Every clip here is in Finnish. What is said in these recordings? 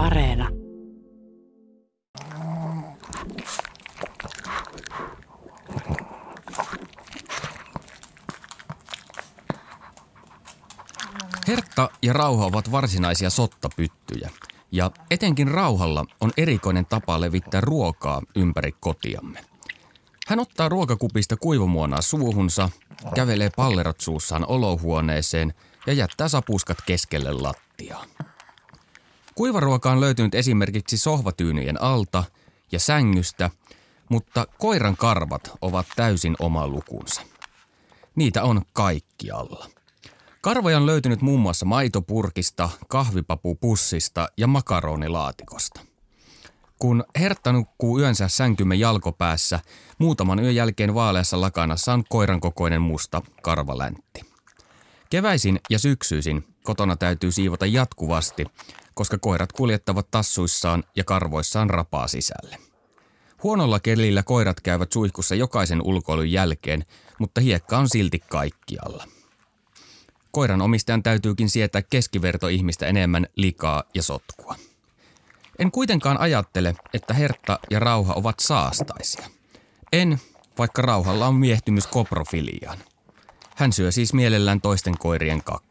Areena. Hertta ja rauha ovat varsinaisia sottapyttyjä. Ja etenkin rauhalla on erikoinen tapa levittää ruokaa ympäri kotiamme. Hän ottaa ruokakupista kuivamuonaa suuhunsa, kävelee pallerot suussaan olohuoneeseen ja jättää sapuskat keskelle lattiaa. Kuivaruoka on löytynyt esimerkiksi sohvatyynyjen alta ja sängystä, mutta koiran karvat ovat täysin oma lukunsa. Niitä on kaikkialla. Karvoja on löytynyt muun muassa maitopurkista, kahvipapupussista ja makaronilaatikosta. Kun Hertta nukkuu yönsä sänkymme jalkopäässä, muutaman yön jälkeen vaaleassa lakanassa on koiran kokoinen musta karvaläntti. Keväisin ja syksyisin kotona täytyy siivota jatkuvasti, koska koirat kuljettavat tassuissaan ja karvoissaan rapaa sisälle. Huonolla kelillä koirat käyvät suihkussa jokaisen ulkoilun jälkeen, mutta hiekka on silti kaikkialla. Koiran omistajan täytyykin sietää keskivertoihmistä enemmän likaa ja sotkua. En kuitenkaan ajattele, että Hertta ja Rauha ovat saastaisia. En, vaikka Rauhalla on miehtymys koprofiliaan. Hän syö siis mielellään toisten koirien kakkaa.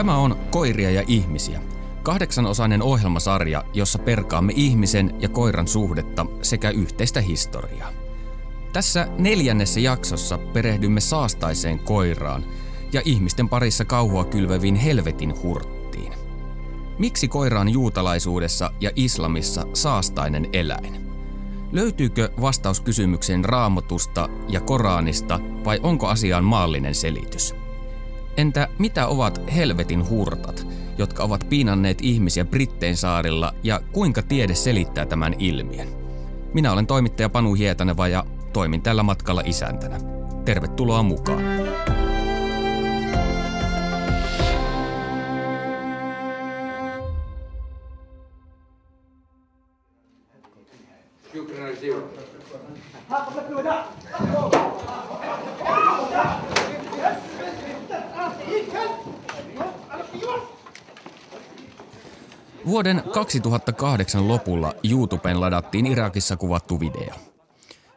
Tämä on Koiria ja ihmisiä, kahdeksanosainen ohjelmasarja, jossa perkaamme ihmisen ja koiran suhdetta sekä yhteistä historiaa. Tässä neljännessä jaksossa perehdymme saastaiseen koiraan ja ihmisten parissa kauhua kylveviin helvetin hurttiin. Miksi koira on juutalaisuudessa ja islamissa saastainen eläin? Löytyykö vastaus kysymykseen raamatusta ja Koraanista vai onko asiaan maallinen selitys? Entä mitä ovat helvetin hurtat, jotka ovat piinanneet ihmisiä Brittein saarilla ja kuinka tiede selittää tämän ilmiön? Minä olen toimittaja Panu Hietaneva ja toimin tällä matkalla isäntänä. Tervetuloa mukaan. Vuoden 2008 lopulla YouTubeen ladattiin Irakissa kuvattu video.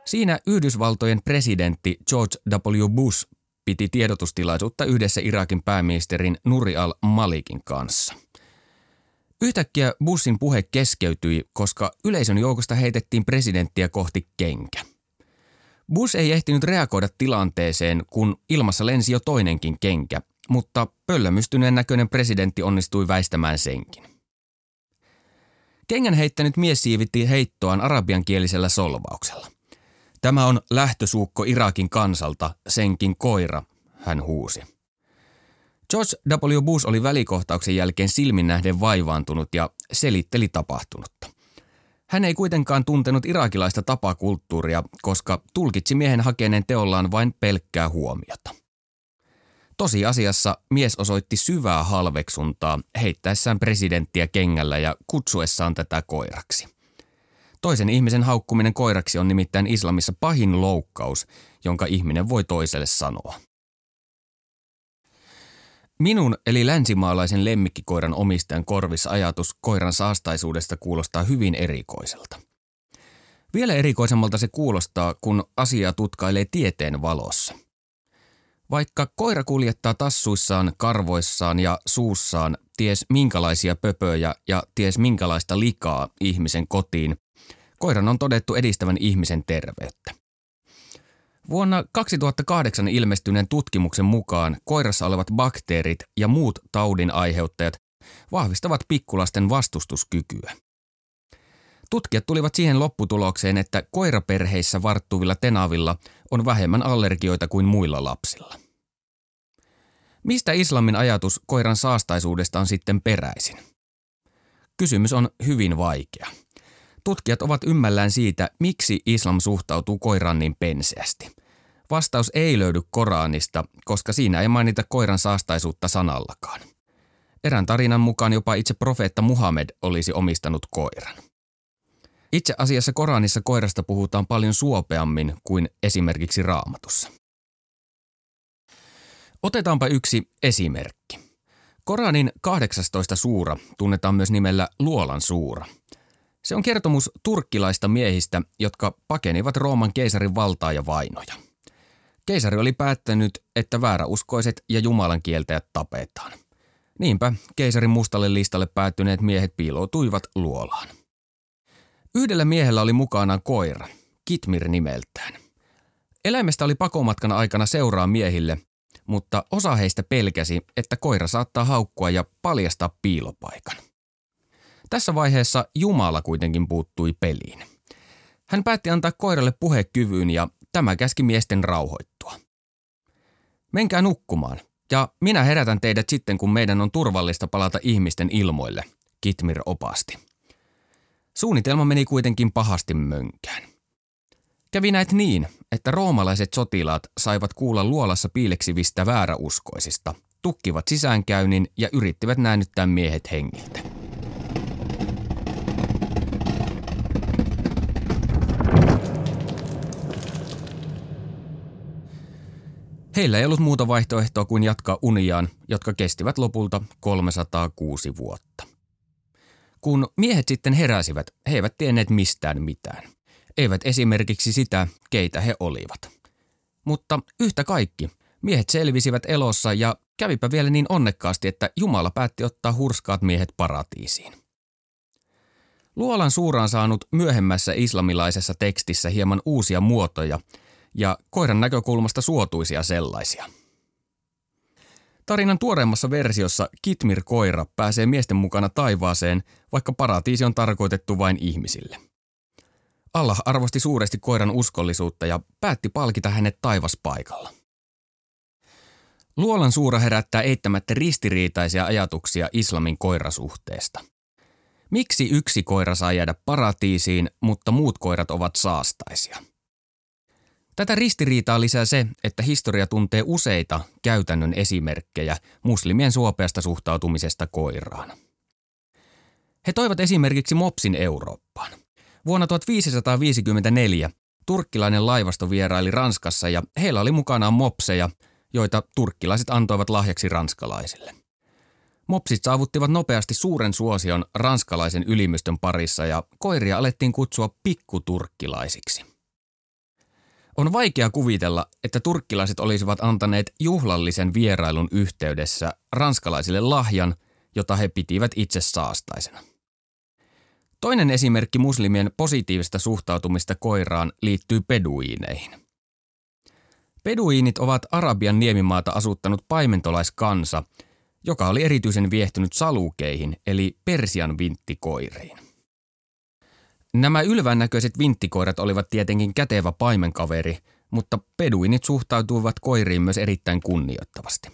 Siinä Yhdysvaltojen presidentti George W. Bush piti tiedotustilaisuutta yhdessä Irakin pääministerin Nuri al-Malikin kanssa. Yhtäkkiä Bushin puhe keskeytyi, koska yleisön joukosta heitettiin presidenttiä kohti kenkä. Bush ei ehtinyt reagoida tilanteeseen, kun ilmassa lensi jo toinenkin kenkä, mutta pöllämystyneen näköinen presidentti onnistui väistämään senkin. Kengän heittänyt mies siivitti heittoaan arabiankielisellä solvauksella. Tämä on lähtösuukko Irakin kansalta, senkin koira, hän huusi. George W. Bush oli välikohtauksen jälkeen silmin nähden vaivaantunut ja selitteli tapahtunutta. Hän ei kuitenkaan tuntenut irakilaista tapakulttuuria, koska tulkitsi miehen hakeneen teollaan vain pelkkää huomiota. Tosiasiassa mies osoitti syvää halveksuntaa heittäessään presidenttiä kengällä ja kutsuessaan tätä koiraksi. Toisen ihmisen haukkuminen koiraksi on nimittäin islamissa pahin loukkaus, jonka ihminen voi toiselle sanoa. Minun eli länsimaalaisen lemmikkikoiran omistajan korvissa ajatus koiran saastaisuudesta kuulostaa hyvin erikoiselta. Vielä erikoisemmalta se kuulostaa, kun asiaa tutkailee tieteen valossa. Vaikka koira kuljettaa tassuissaan, karvoissaan ja suussaan ties minkälaisia pöpöjä ja ties minkälaista likaa ihmisen kotiin, koiran on todettu edistävän ihmisen terveyttä. Vuonna 2008 ilmestyneen tutkimuksen mukaan koirassa olevat bakteerit ja muut taudin aiheuttajat vahvistavat pikkulasten vastustuskykyä. Tutkijat tulivat siihen lopputulokseen, että koiraperheissä varttuvilla tenavilla on vähemmän allergioita kuin muilla lapsilla. Mistä islamin ajatus koiran saastaisuudesta on sitten peräisin? Kysymys on hyvin vaikea. Tutkijat ovat ymmällään siitä, miksi islam suhtautuu koiraan niin penseästi. Vastaus ei löydy Koraanista, koska siinä ei mainita koiran saastaisuutta sanallakaan. erään tarinan mukaan jopa itse profeetta Muhammed olisi omistanut koiran. Itse asiassa Koranissa koirasta puhutaan paljon suopeammin kuin esimerkiksi raamatussa. Otetaanpa yksi esimerkki. Koranin 18 suura tunnetaan myös nimellä Luolan suura. Se on kertomus turkkilaista miehistä, jotka pakenivat Rooman keisarin valtaa ja vainoja. Keisari oli päättänyt, että vääräuskoiset ja Jumalan kieltäjät tapetaan. Niinpä keisarin mustalle listalle päättyneet miehet piiloutuivat luolaan. Yhdellä miehellä oli mukanaan koira, Kitmir nimeltään. Eläimestä oli pakomatkan aikana seuraa miehille, mutta osa heistä pelkäsi, että koira saattaa haukkua ja paljastaa piilopaikan. Tässä vaiheessa Jumala kuitenkin puuttui peliin. Hän päätti antaa koiralle puhekyvyn ja tämä käski miesten rauhoittua. Menkää nukkumaan, ja minä herätän teidät sitten, kun meidän on turvallista palata ihmisten ilmoille, Kitmir opasti. Suunnitelma meni kuitenkin pahasti mönkään. Kävi näet niin, että roomalaiset sotilaat saivat kuulla luolassa piileksivistä vääräuskoisista, tukkivat sisäänkäynnin ja yrittivät näännyttää miehet hengiltä. Heillä ei ollut muuta vaihtoehtoa kuin jatkaa uniaan, jotka kestivät lopulta 306 vuotta. Kun miehet sitten heräsivät, he eivät tienneet mistään mitään. Eivät esimerkiksi sitä, keitä he olivat. Mutta yhtä kaikki, miehet selvisivät elossa ja kävipä vielä niin onnekkaasti, että Jumala päätti ottaa hurskaat miehet paratiisiin. Luolan suuraan saanut myöhemmässä islamilaisessa tekstissä hieman uusia muotoja ja koiran näkökulmasta suotuisia sellaisia – Tarinan tuoreemmassa versiossa Kitmir-koira pääsee miesten mukana taivaaseen, vaikka paratiisi on tarkoitettu vain ihmisille. Allah arvosti suuresti koiran uskollisuutta ja päätti palkita hänet taivaspaikalla. Luolan suura herättää eittämättä ristiriitaisia ajatuksia islamin koirasuhteesta. Miksi yksi koira saa jäädä paratiisiin, mutta muut koirat ovat saastaisia – Tätä ristiriitaa lisää se, että historia tuntee useita käytännön esimerkkejä muslimien suopeasta suhtautumisesta koiraan. He toivat esimerkiksi mopsin Eurooppaan. Vuonna 1554 turkkilainen laivasto vieraili Ranskassa ja heillä oli mukanaan mopseja, joita turkkilaiset antoivat lahjaksi ranskalaisille. Mopsit saavuttivat nopeasti suuren suosion ranskalaisen ylimystön parissa ja koiria alettiin kutsua pikkuturkkilaisiksi. On vaikea kuvitella, että turkkilaiset olisivat antaneet juhlallisen vierailun yhteydessä ranskalaisille lahjan, jota he pitivät itse saastaisena. Toinen esimerkki muslimien positiivista suhtautumista koiraan liittyy peduiineihin. Peduiinit ovat Arabian niemimaata asuttanut paimentolaiskansa, joka oli erityisen viehtynyt salukeihin eli Persian vinttikoiriin. Nämä ylvän näköiset vinttikoirat olivat tietenkin kätevä paimenkaveri, mutta peduinit suhtautuivat koiriin myös erittäin kunnioittavasti.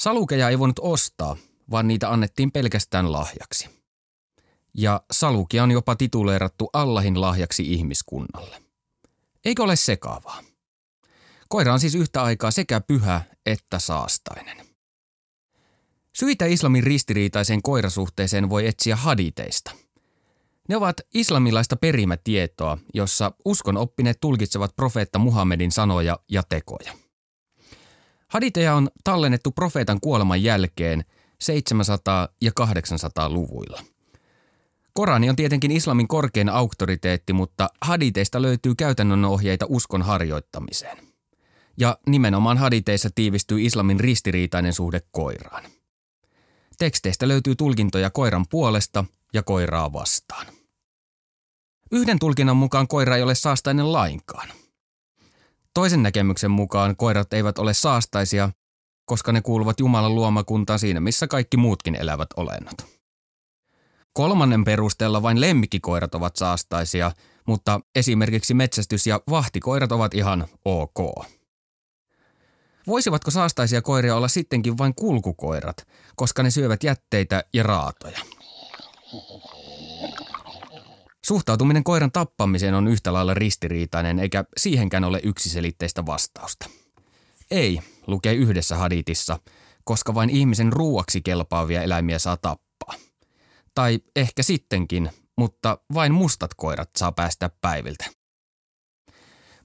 Salukeja ei voinut ostaa, vaan niitä annettiin pelkästään lahjaksi. Ja salukia on jopa tituleerattu Allahin lahjaksi ihmiskunnalle. Eikö ole sekaavaa? Koira on siis yhtä aikaa sekä pyhä että saastainen. Syitä islamin ristiriitaiseen koirasuhteeseen voi etsiä haditeista – ne ovat islamilaista perimätietoa, jossa uskon oppineet tulkitsevat profeetta Muhammedin sanoja ja tekoja. Haditeja on tallennettu profeetan kuoleman jälkeen 700- ja 800-luvuilla. Korani on tietenkin islamin korkein auktoriteetti, mutta haditeista löytyy käytännön ohjeita uskon harjoittamiseen. Ja nimenomaan haditeissa tiivistyy islamin ristiriitainen suhde koiraan. Teksteistä löytyy tulkintoja koiran puolesta ja koiraa vastaan. Yhden tulkinnan mukaan koira ei ole saastainen lainkaan. Toisen näkemyksen mukaan koirat eivät ole saastaisia, koska ne kuuluvat Jumalan luomakuntaan siinä, missä kaikki muutkin elävät olennot. Kolmannen perusteella vain lemmikkikoirat ovat saastaisia, mutta esimerkiksi metsästys- ja vahtikoirat ovat ihan ok. Voisivatko saastaisia koiria olla sittenkin vain kulkukoirat, koska ne syövät jätteitä ja raatoja? Suhtautuminen koiran tappamiseen on yhtä lailla ristiriitainen, eikä siihenkään ole yksiselitteistä vastausta. Ei, lukee yhdessä haditissa. koska vain ihmisen ruuaksi kelpaavia eläimiä saa tappaa. Tai ehkä sittenkin, mutta vain mustat koirat saa päästä päiviltä.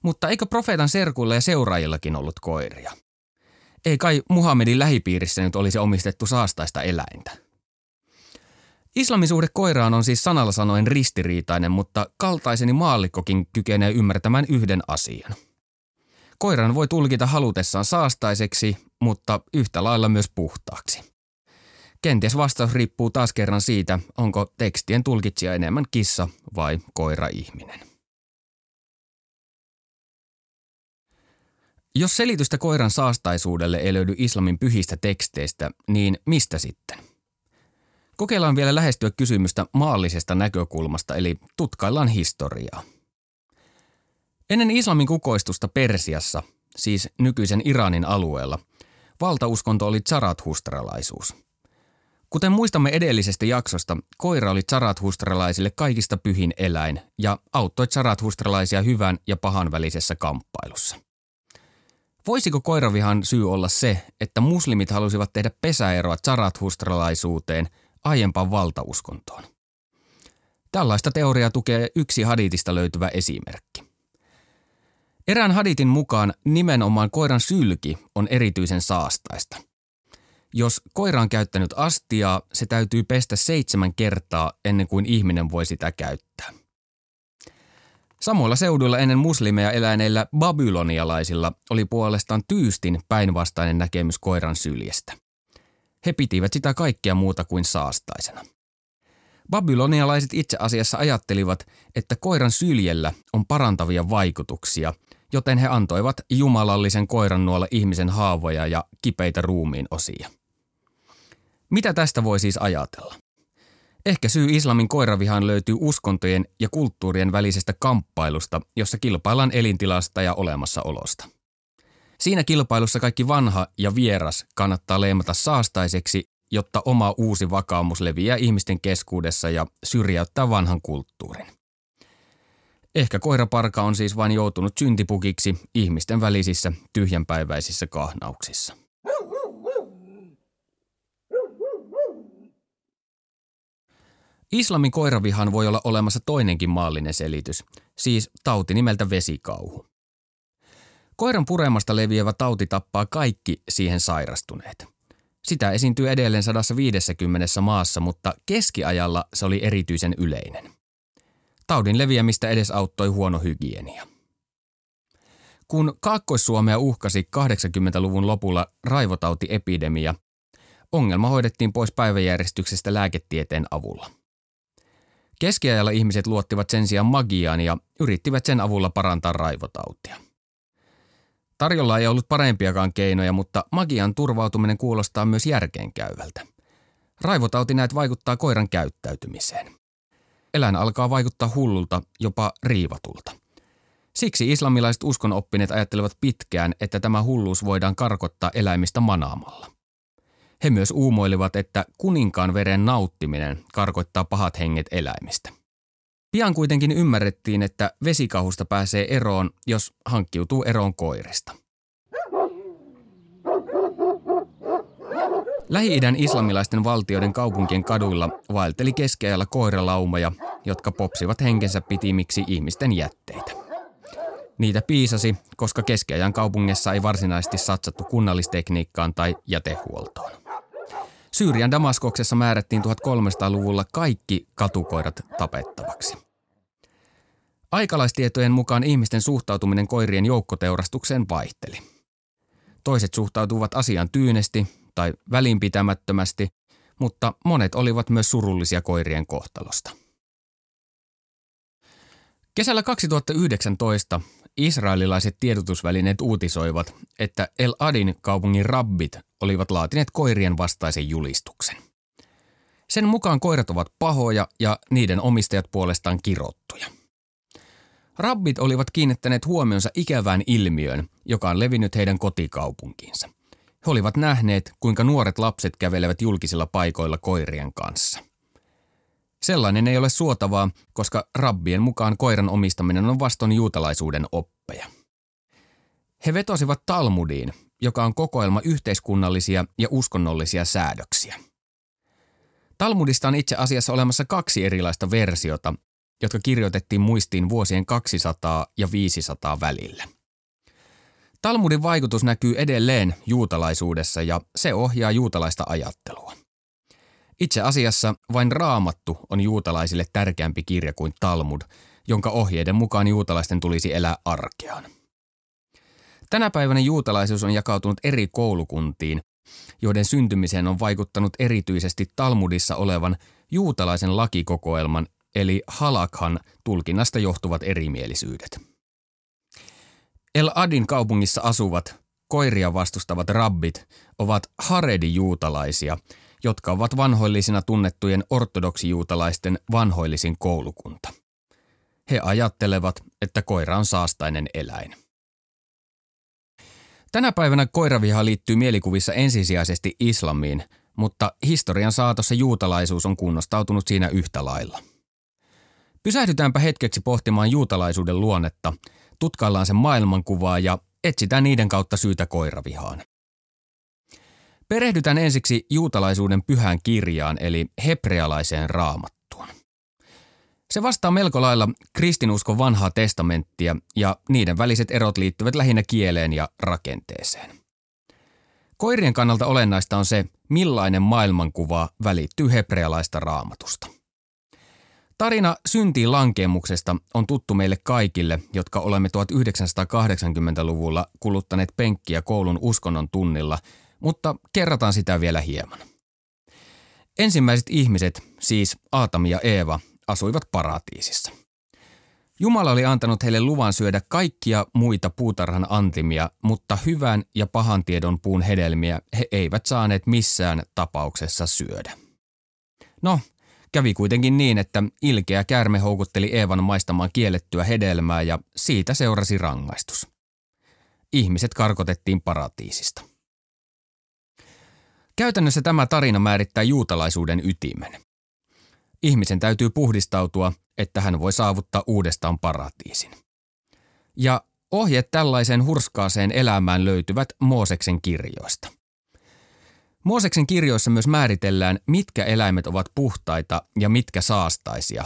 Mutta eikö profeetan serkuilla ja seuraajillakin ollut koiria? Ei kai Muhammedin lähipiirissä nyt olisi omistettu saastaista eläintä. Islamin suhde koiraan on siis sanalla sanoen ristiriitainen, mutta kaltaiseni maallikkokin kykenee ymmärtämään yhden asian. Koiran voi tulkita halutessaan saastaiseksi, mutta yhtä lailla myös puhtaaksi. Kenties vastaus riippuu taas kerran siitä, onko tekstien tulkitsija enemmän kissa vai koira-ihminen. Jos selitystä koiran saastaisuudelle ei löydy islamin pyhistä teksteistä, niin mistä sitten? Kokeillaan vielä lähestyä kysymystä maallisesta näkökulmasta, eli tutkaillaan historiaa. Ennen islamin kukoistusta Persiassa, siis nykyisen Iranin alueella, valtauskonto oli zarathustralaisuus. Kuten muistamme edellisestä jaksosta, koira oli zarathustralaisille kaikista pyhin eläin ja auttoi zarathustralaisia hyvän ja pahan välisessä kamppailussa. Voisiko koiravihan syy olla se, että muslimit halusivat tehdä pesäeroa zarathustralaisuuteen aiempaan valtauskontoon? Tällaista teoriaa tukee yksi haditista löytyvä esimerkki. Erään haditin mukaan nimenomaan koiran sylki on erityisen saastaista. Jos koira on käyttänyt astiaa, se täytyy pestä seitsemän kertaa ennen kuin ihminen voi sitä käyttää. Samoilla seuduilla ennen muslimeja eläneillä babylonialaisilla oli puolestaan tyystin päinvastainen näkemys koiran syljestä. He pitivät sitä kaikkea muuta kuin saastaisena. Babylonialaiset itse asiassa ajattelivat, että koiran syljellä on parantavia vaikutuksia, joten he antoivat jumalallisen koiran nuolla ihmisen haavoja ja kipeitä ruumiin osia. Mitä tästä voi siis ajatella? Ehkä syy islamin koiravihaan löytyy uskontojen ja kulttuurien välisestä kamppailusta, jossa kilpaillaan elintilasta ja olemassaolosta. Siinä kilpailussa kaikki vanha ja vieras kannattaa leimata saastaiseksi, jotta oma uusi vakaumus leviää ihmisten keskuudessa ja syrjäyttää vanhan kulttuurin. Ehkä koiraparka on siis vain joutunut syntipukiksi ihmisten välisissä tyhjänpäiväisissä kahnauksissa. Islamin koiravihan voi olla olemassa toinenkin maallinen selitys, siis tauti nimeltä vesikauhu. Koiran puremasta leviävä tauti tappaa kaikki siihen sairastuneet. Sitä esiintyy edelleen 150 maassa, mutta keskiajalla se oli erityisen yleinen. Taudin leviämistä edesauttoi huono hygienia. Kun Kaakkois-Suomea uhkasi 80-luvun lopulla raivotautiepidemia, ongelma hoidettiin pois päiväjärjestyksestä lääketieteen avulla. Keskiajalla ihmiset luottivat sen sijaan magiaan ja yrittivät sen avulla parantaa raivotautia. Tarjolla ei ollut parempiakaan keinoja, mutta magian turvautuminen kuulostaa myös järkeenkäyvältä. Raivotauti näet vaikuttaa koiran käyttäytymiseen. Eläin alkaa vaikuttaa hullulta, jopa riivatulta. Siksi islamilaiset uskonoppineet ajattelevat pitkään, että tämä hulluus voidaan karkottaa eläimistä manaamalla. He myös uumoilivat, että kuninkaan veren nauttiminen karkoittaa pahat henget eläimistä. Pian kuitenkin ymmärrettiin, että vesikahusta pääsee eroon, jos hankkiutuu eroon koirista. Lähi-idän islamilaisten valtioiden kaupunkien kaduilla vaelteli keskiajalla koiralaumoja, jotka popsivat henkensä pitimiksi ihmisten jätteitä. Niitä piisasi, koska keskiajan kaupungissa ei varsinaisesti satsattu kunnallistekniikkaan tai jätehuoltoon. Syyrian Damaskoksessa määrättiin 1300-luvulla kaikki katukoirat tapettavaksi. Aikalaistietojen mukaan ihmisten suhtautuminen koirien joukkoteurastukseen vaihteli. Toiset suhtautuvat asiaan tyynesti tai välinpitämättömästi, mutta monet olivat myös surullisia koirien kohtalosta. Kesällä 2019 Israelilaiset tiedotusvälineet uutisoivat, että El Adin kaupungin rabbit olivat laatineet koirien vastaisen julistuksen. Sen mukaan koirat ovat pahoja ja niiden omistajat puolestaan kirottuja. Rabbit olivat kiinnittäneet huomionsa ikävään ilmiöön, joka on levinnyt heidän kotikaupunkiinsa. He olivat nähneet, kuinka nuoret lapset kävelevät julkisilla paikoilla koirien kanssa – Sellainen ei ole suotavaa, koska rabbien mukaan koiran omistaminen on vaston juutalaisuuden oppeja. He vetosivat Talmudiin, joka on kokoelma yhteiskunnallisia ja uskonnollisia säädöksiä. Talmudista on itse asiassa olemassa kaksi erilaista versiota, jotka kirjoitettiin muistiin vuosien 200 ja 500 välillä. Talmudin vaikutus näkyy edelleen juutalaisuudessa ja se ohjaa juutalaista ajattelua. Itse asiassa vain raamattu on juutalaisille tärkeämpi kirja kuin Talmud, jonka ohjeiden mukaan juutalaisten tulisi elää arkeaan. Tänä päivänä juutalaisuus on jakautunut eri koulukuntiin, joiden syntymiseen on vaikuttanut erityisesti Talmudissa olevan juutalaisen lakikokoelman eli halakhan tulkinnasta johtuvat erimielisyydet. El Adin kaupungissa asuvat koiria vastustavat rabbit ovat haredi-juutalaisia, jotka ovat vanhoillisina tunnettujen ortodoksijuutalaisten vanhoillisin koulukunta. He ajattelevat, että koira on saastainen eläin. Tänä päivänä koiraviha liittyy mielikuvissa ensisijaisesti islamiin, mutta historian saatossa juutalaisuus on kunnostautunut siinä yhtä lailla. Pysähdytäänpä hetkeksi pohtimaan juutalaisuuden luonnetta, tutkaillaan sen maailmankuvaa ja etsitään niiden kautta syytä koiravihaan. Perehdytään ensiksi juutalaisuuden pyhään kirjaan eli hebrealaiseen raamattuun. Se vastaa melko lailla kristinuskon vanhaa testamenttia ja niiden väliset erot liittyvät lähinnä kieleen ja rakenteeseen. Koirien kannalta olennaista on se, millainen maailmankuva välittyy hebrealaista raamatusta. Tarina syntiin lankemuksesta on tuttu meille kaikille, jotka olemme 1980-luvulla kuluttaneet penkkiä koulun uskonnon tunnilla, mutta kerrataan sitä vielä hieman. Ensimmäiset ihmiset, siis Aatami ja Eeva, asuivat paratiisissa. Jumala oli antanut heille luvan syödä kaikkia muita puutarhan antimia, mutta hyvän ja pahan tiedon puun hedelmiä he eivät saaneet missään tapauksessa syödä. No, kävi kuitenkin niin, että ilkeä käärme houkutteli Eevan maistamaan kiellettyä hedelmää ja siitä seurasi rangaistus. Ihmiset karkotettiin paratiisista. Käytännössä tämä tarina määrittää juutalaisuuden ytimen. Ihmisen täytyy puhdistautua, että hän voi saavuttaa uudestaan paratiisin. Ja ohjeet tällaiseen hurskaaseen elämään löytyvät Mooseksen kirjoista. Mooseksen kirjoissa myös määritellään, mitkä eläimet ovat puhtaita ja mitkä saastaisia,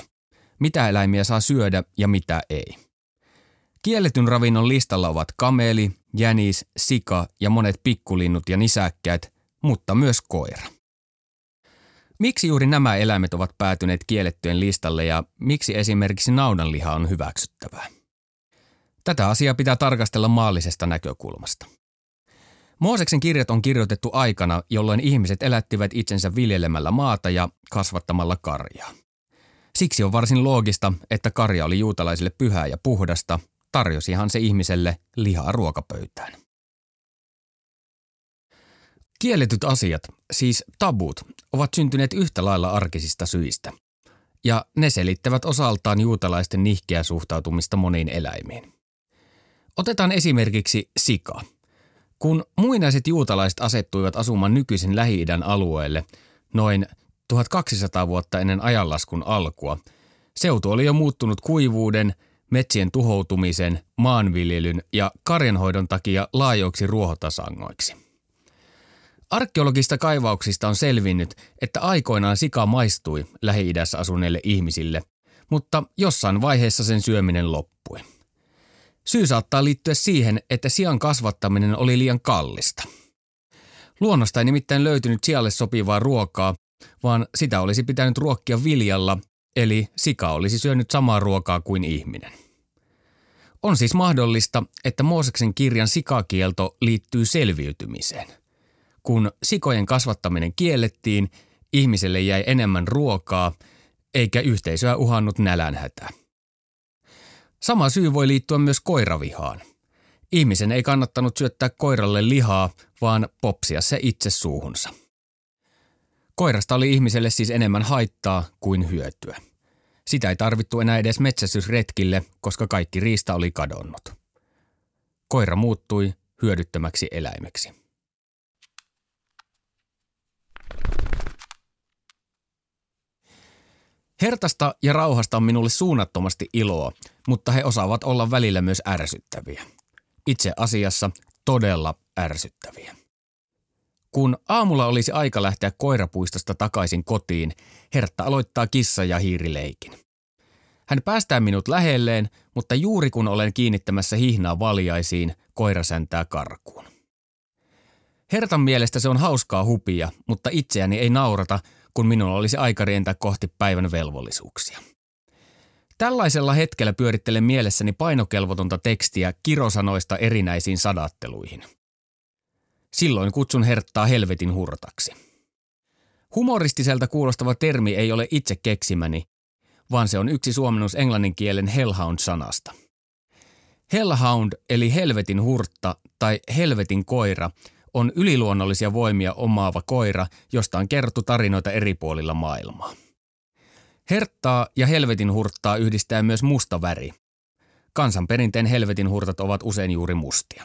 mitä eläimiä saa syödä ja mitä ei. Kielletyn ravinnon listalla ovat kameli, jänis, sika ja monet pikkulinnut ja nisäkkäät, mutta myös koira. Miksi juuri nämä eläimet ovat päätyneet kiellettyjen listalle ja miksi esimerkiksi naudanliha on hyväksyttävää? Tätä asiaa pitää tarkastella maallisesta näkökulmasta. Mooseksen kirjat on kirjoitettu aikana, jolloin ihmiset elättivät itsensä viljelemällä maata ja kasvattamalla karjaa. Siksi on varsin loogista, että karja oli juutalaisille pyhää ja puhdasta, tarjosihan se ihmiselle lihaa ruokapöytään. Kielletyt asiat, siis tabut, ovat syntyneet yhtä lailla arkisista syistä. Ja ne selittävät osaltaan juutalaisten nihkeä suhtautumista moniin eläimiin. Otetaan esimerkiksi sika. Kun muinaiset juutalaiset asettuivat asumaan nykyisen Lähi-idän alueelle noin 1200 vuotta ennen ajanlaskun alkua, seutu oli jo muuttunut kuivuuden, metsien tuhoutumisen, maanviljelyn ja karjanhoidon takia laajoiksi ruohotasangoiksi – Arkeologista kaivauksista on selvinnyt, että aikoinaan sika maistui Lähi-idässä asuneille ihmisille, mutta jossain vaiheessa sen syöminen loppui. Syy saattaa liittyä siihen, että sian kasvattaminen oli liian kallista. Luonnosta ei nimittäin löytynyt sialle sopivaa ruokaa, vaan sitä olisi pitänyt ruokkia viljalla, eli sika olisi syönyt samaa ruokaa kuin ihminen. On siis mahdollista, että Mooseksen kirjan sikakielto liittyy selviytymiseen. Kun sikojen kasvattaminen kiellettiin, ihmiselle jäi enemmän ruokaa, eikä yhteisöä uhannut nälänhätä. Sama syy voi liittyä myös koiravihaan. Ihmisen ei kannattanut syöttää koiralle lihaa, vaan popsia se itse suuhunsa. Koirasta oli ihmiselle siis enemmän haittaa kuin hyötyä. Sitä ei tarvittu enää edes metsästysretkille, koska kaikki riista oli kadonnut. Koira muuttui hyödyttömäksi eläimeksi. Hertasta ja rauhasta on minulle suunnattomasti iloa, mutta he osaavat olla välillä myös ärsyttäviä. Itse asiassa todella ärsyttäviä. Kun aamulla olisi aika lähteä koirapuistosta takaisin kotiin, Hertta aloittaa kissa- ja hiirileikin. Hän päästää minut lähelleen, mutta juuri kun olen kiinnittämässä hihnaa valjaisiin, koira säntää karkuun. Hertan mielestä se on hauskaa hupia, mutta itseäni ei naurata, kun minulla olisi aika rientää kohti päivän velvollisuuksia. Tällaisella hetkellä pyörittelen mielessäni painokelvotonta tekstiä kirosanoista erinäisiin sadatteluihin. Silloin kutsun herttaa helvetin hurtaksi. Humoristiselta kuulostava termi ei ole itse keksimäni, vaan se on yksi suomennus englannin kielen hellhound-sanasta. Hellhound eli helvetin hurtta tai helvetin koira on yliluonnollisia voimia omaava koira, josta on kerrottu tarinoita eri puolilla maailmaa. Herttaa ja helvetin hurttaa yhdistää myös musta väri. Kansanperinteen helvetin hurtat ovat usein juuri mustia.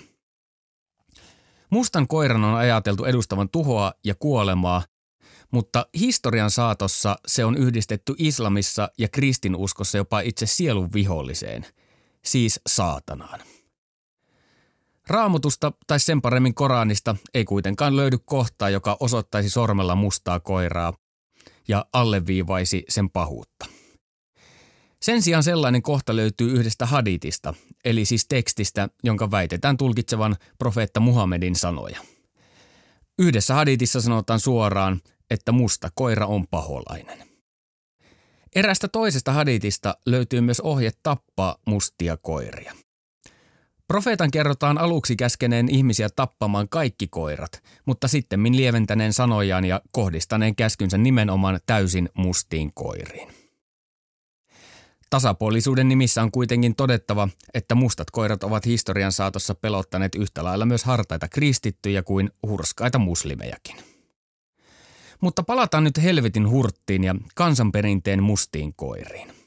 Mustan koiran on ajateltu edustavan tuhoa ja kuolemaa, mutta historian saatossa se on yhdistetty islamissa ja kristinuskossa jopa itse sielun viholliseen, siis saatanaan. Raamutusta tai sen paremmin Koranista ei kuitenkaan löydy kohtaa, joka osoittaisi sormella mustaa koiraa ja alleviivaisi sen pahuutta. Sen sijaan sellainen kohta löytyy yhdestä haditista, eli siis tekstistä, jonka väitetään tulkitsevan profeetta Muhammedin sanoja. Yhdessä haditissa sanotaan suoraan, että musta koira on paholainen. Erästä toisesta haditista löytyy myös ohje tappaa mustia koiria. Profeetan kerrotaan aluksi käskeneen ihmisiä tappamaan kaikki koirat, mutta sitten lieventäneen sanojaan ja kohdistaneen käskynsä nimenomaan täysin mustiin koiriin. Tasapuolisuuden nimissä on kuitenkin todettava, että mustat koirat ovat historian saatossa pelottaneet yhtä lailla myös hartaita kristittyjä kuin hurskaita muslimejakin. Mutta palataan nyt helvetin hurttiin ja kansanperinteen mustiin koiriin.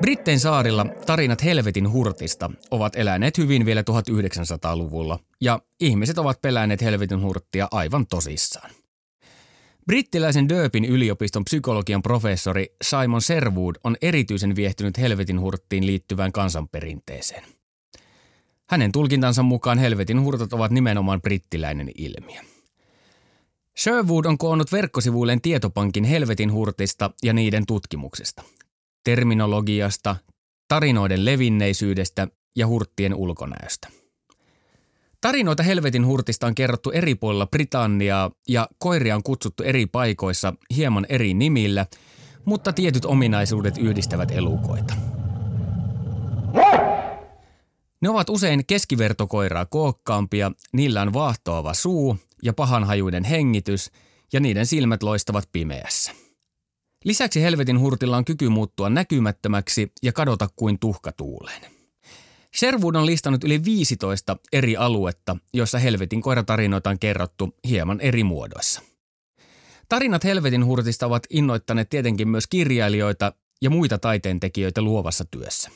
Brittein saarilla tarinat helvetin hurtista ovat eläneet hyvin vielä 1900-luvulla ja ihmiset ovat pelänneet helvetin hurttia aivan tosissaan. Brittiläisen Döpin yliopiston psykologian professori Simon Serwood on erityisen viehtynyt helvetin hurttiin liittyvään kansanperinteeseen. Hänen tulkintansa mukaan helvetin hurtat ovat nimenomaan brittiläinen ilmiö. Sherwood on koonnut verkkosivuilleen tietopankin helvetin hurtista ja niiden tutkimuksista – terminologiasta, tarinoiden levinneisyydestä ja hurttien ulkonäöstä. Tarinoita helvetin hurtista on kerrottu eri puolilla Britanniaa ja koiria on kutsuttu eri paikoissa hieman eri nimillä, mutta tietyt ominaisuudet yhdistävät elukoita. Ne ovat usein keskivertokoiraa kookkaampia, niillä on vaahtoava suu ja pahanhajuinen hengitys ja niiden silmät loistavat pimeässä. Lisäksi helvetin hurtilla on kyky muuttua näkymättömäksi ja kadota kuin tuhkatuuleen. Sherwood on listannut yli 15 eri aluetta, joissa helvetin koiratarinoita on kerrottu hieman eri muodoissa. Tarinat helvetin hurtista ovat innoittaneet tietenkin myös kirjailijoita ja muita taiteentekijöitä luovassa työssä.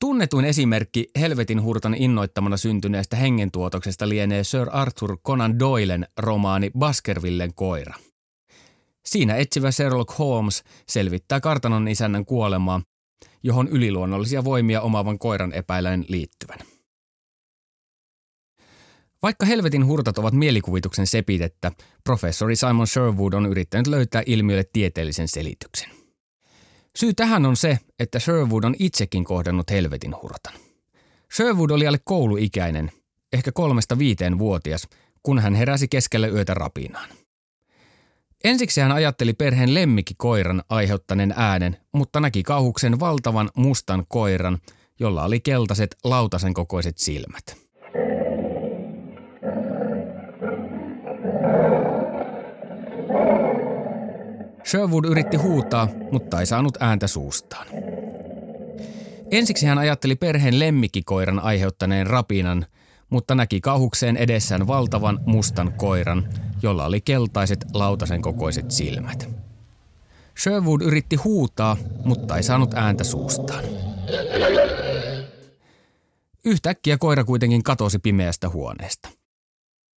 Tunnetuin esimerkki helvetin hurtan innoittamana syntyneestä hengentuotoksesta lienee Sir Arthur Conan Doylen romaani Baskervillen koira – Siinä etsivä Sherlock Holmes selvittää kartanon isännän kuolemaa, johon yliluonnollisia voimia omaavan koiran epäilen liittyvän. Vaikka helvetin hurtat ovat mielikuvituksen sepitettä, professori Simon Sherwood on yrittänyt löytää ilmiölle tieteellisen selityksen. Syy tähän on se, että Sherwood on itsekin kohdannut helvetin hurtan. Sherwood oli alle kouluikäinen, ehkä kolmesta viiteen vuotias, kun hän heräsi keskellä yötä rapinaan. Ensiksi hän ajatteli perheen lemmikkikoiran aiheuttaneen äänen, mutta näki kauhuksen valtavan mustan koiran, jolla oli keltaiset lautasen kokoiset silmät. Sherwood yritti huutaa, mutta ei saanut ääntä suustaan. Ensiksi hän ajatteli perheen lemmikkikoiran aiheuttaneen rapinan, mutta näki kauhukseen edessään valtavan mustan koiran, jolla oli keltaiset lautasen kokoiset silmät. Sherwood yritti huutaa, mutta ei saanut ääntä suustaan. Yhtäkkiä koira kuitenkin katosi pimeästä huoneesta.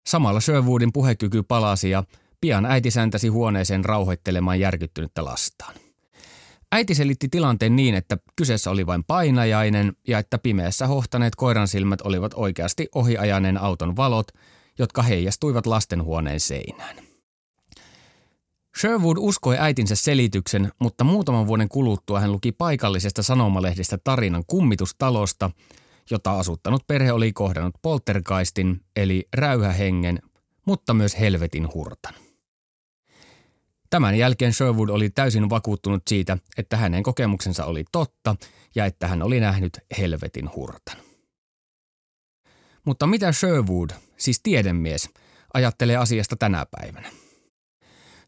Samalla Sherwoodin puhekyky palasi ja Pian äiti säntäsi huoneeseen rauhoittelemaan järkyttynyttä lastaan. Äiti selitti tilanteen niin, että kyseessä oli vain painajainen ja että pimeässä hohtaneet koiran silmät olivat oikeasti ohiajaneen auton valot, jotka heijastuivat lastenhuoneen seinään. Sherwood uskoi äitinsä selityksen, mutta muutaman vuoden kuluttua hän luki paikallisesta sanomalehdestä tarinan kummitustalosta, jota asuttanut perhe oli kohdannut poltergeistin eli räyhähengen, mutta myös helvetin hurtan. Tämän jälkeen Sherwood oli täysin vakuuttunut siitä, että hänen kokemuksensa oli totta ja että hän oli nähnyt helvetin hurtan. Mutta mitä Sherwood, siis tiedemies, ajattelee asiasta tänä päivänä?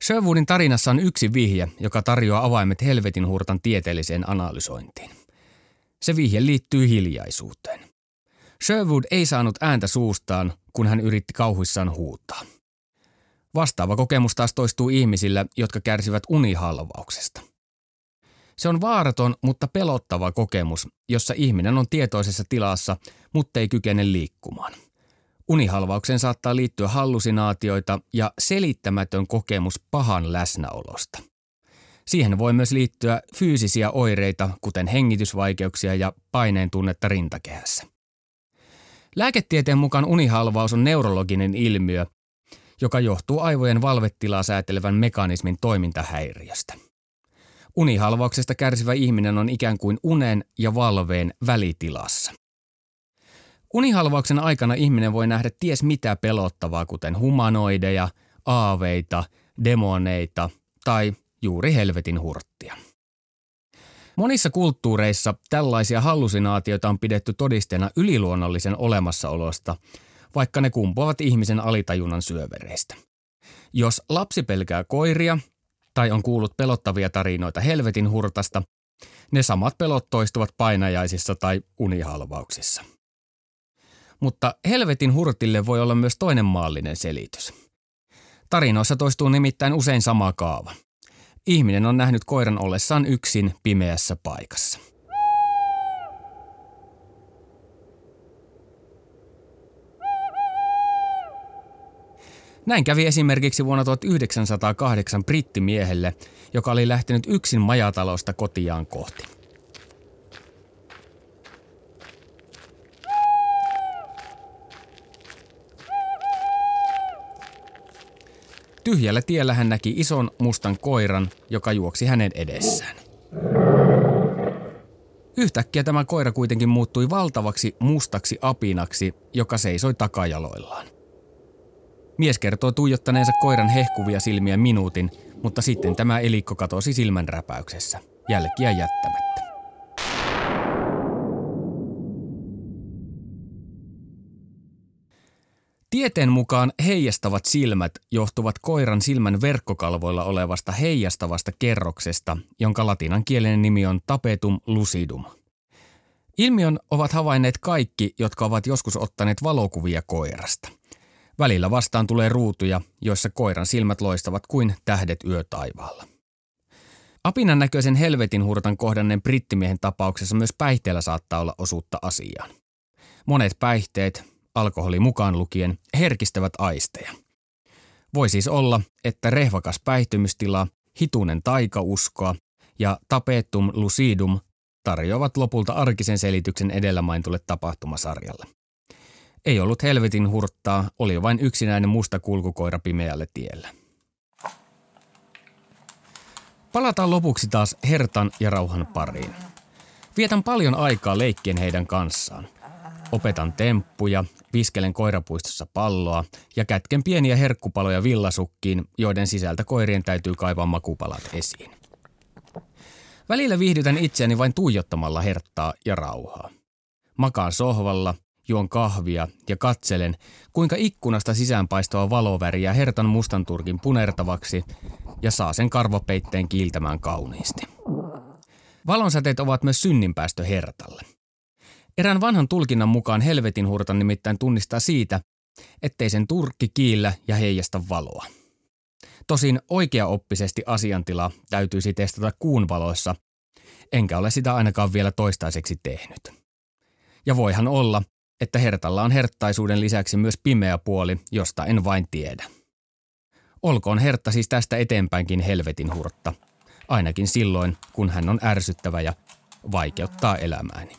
Sherwoodin tarinassa on yksi vihje, joka tarjoaa avaimet helvetin hurtan tieteelliseen analysointiin. Se vihje liittyy hiljaisuuteen. Sherwood ei saanut ääntä suustaan, kun hän yritti kauhuissaan huutaa – Vastaava kokemus taas toistuu ihmisillä, jotka kärsivät unihalvauksesta. Se on vaaraton, mutta pelottava kokemus, jossa ihminen on tietoisessa tilassa, mutta ei kykene liikkumaan. Unihalvaukseen saattaa liittyä hallusinaatioita ja selittämätön kokemus pahan läsnäolosta. Siihen voi myös liittyä fyysisiä oireita, kuten hengitysvaikeuksia ja paineen tunnetta rintakehässä. Lääketieteen mukaan unihalvaus on neurologinen ilmiö, joka johtuu aivojen valvetilaa säätelevän mekanismin toimintahäiriöstä. Unihalvauksesta kärsivä ihminen on ikään kuin unen ja valveen välitilassa. Unihalvauksen aikana ihminen voi nähdä ties mitä pelottavaa, kuten humanoideja, aaveita, demoneita tai juuri helvetin hurttia. Monissa kulttuureissa tällaisia hallusinaatioita on pidetty todisteena yliluonnollisen olemassaolosta – vaikka ne kumpuavat ihmisen alitajunnan syövereistä. Jos lapsi pelkää koiria tai on kuullut pelottavia tarinoita helvetin hurtasta, ne samat pelot toistuvat painajaisissa tai unihalvauksissa. Mutta helvetin hurtille voi olla myös toinen maallinen selitys. Tarinoissa toistuu nimittäin usein sama kaava. Ihminen on nähnyt koiran ollessaan yksin pimeässä paikassa. Näin kävi esimerkiksi vuonna 1908 brittimiehelle, joka oli lähtenyt yksin majatalosta kotiaan kohti. Tyhjällä tiellä hän näki ison mustan koiran, joka juoksi hänen edessään. Yhtäkkiä tämä koira kuitenkin muuttui valtavaksi mustaksi apinaksi, joka seisoi takajaloillaan. Mies kertoo tuijottaneensa koiran hehkuvia silmiä minuutin, mutta sitten tämä elikko katosi silmänräpäyksessä, jälkiä jättämättä. Tieteen mukaan heijastavat silmät johtuvat koiran silmän verkkokalvoilla olevasta heijastavasta kerroksesta, jonka latinankielinen nimi on tapetum lucidum. Ilmiön ovat havainneet kaikki, jotka ovat joskus ottaneet valokuvia koirasta – Välillä vastaan tulee ruutuja, joissa koiran silmät loistavat kuin tähdet yötaivaalla. Apinan näköisen helvetin hurtan kohdanneen brittimiehen tapauksessa myös päihteellä saattaa olla osuutta asiaan. Monet päihteet, alkoholi mukaan lukien, herkistävät aisteja. Voi siis olla, että rehvakas päihtymystila, hitunen taikauskoa ja tapetum lucidum tarjoavat lopulta arkisen selityksen edellä mainitulle tapahtumasarjalle. Ei ollut helvetin hurttaa, oli vain yksinäinen musta kulkukoira pimeälle tielle. Palataan lopuksi taas Hertan ja Rauhan pariin. Vietän paljon aikaa leikkien heidän kanssaan. Opetan temppuja, viskelen koirapuistossa palloa ja kätken pieniä herkkupaloja villasukkiin, joiden sisältä koirien täytyy kaivaa makupalat esiin. Välillä viihdytän itseäni vain tuijottamalla herttaa ja rauhaa. Makaan sohvalla, juon kahvia ja katselen, kuinka ikkunasta sisäänpaistoa valoväriä hertan mustan turkin punertavaksi ja saa sen karvapeitteen kiiltämään kauniisti. Valonsäteet ovat myös synninpäästö hertalle. Erään vanhan tulkinnan mukaan helvetin hurtan nimittäin tunnistaa siitä, ettei sen turkki kiillä ja heijasta valoa. Tosin oikeaoppisesti asiantila täytyisi testata kuun valoissa, enkä ole sitä ainakaan vielä toistaiseksi tehnyt. Ja voihan olla, että hertalla on herttaisuuden lisäksi myös pimeä puoli, josta en vain tiedä. Olkoon Hertta siis tästä eteenpäinkin helvetin hurtta. Ainakin silloin, kun hän on ärsyttävä ja vaikeuttaa elämääni.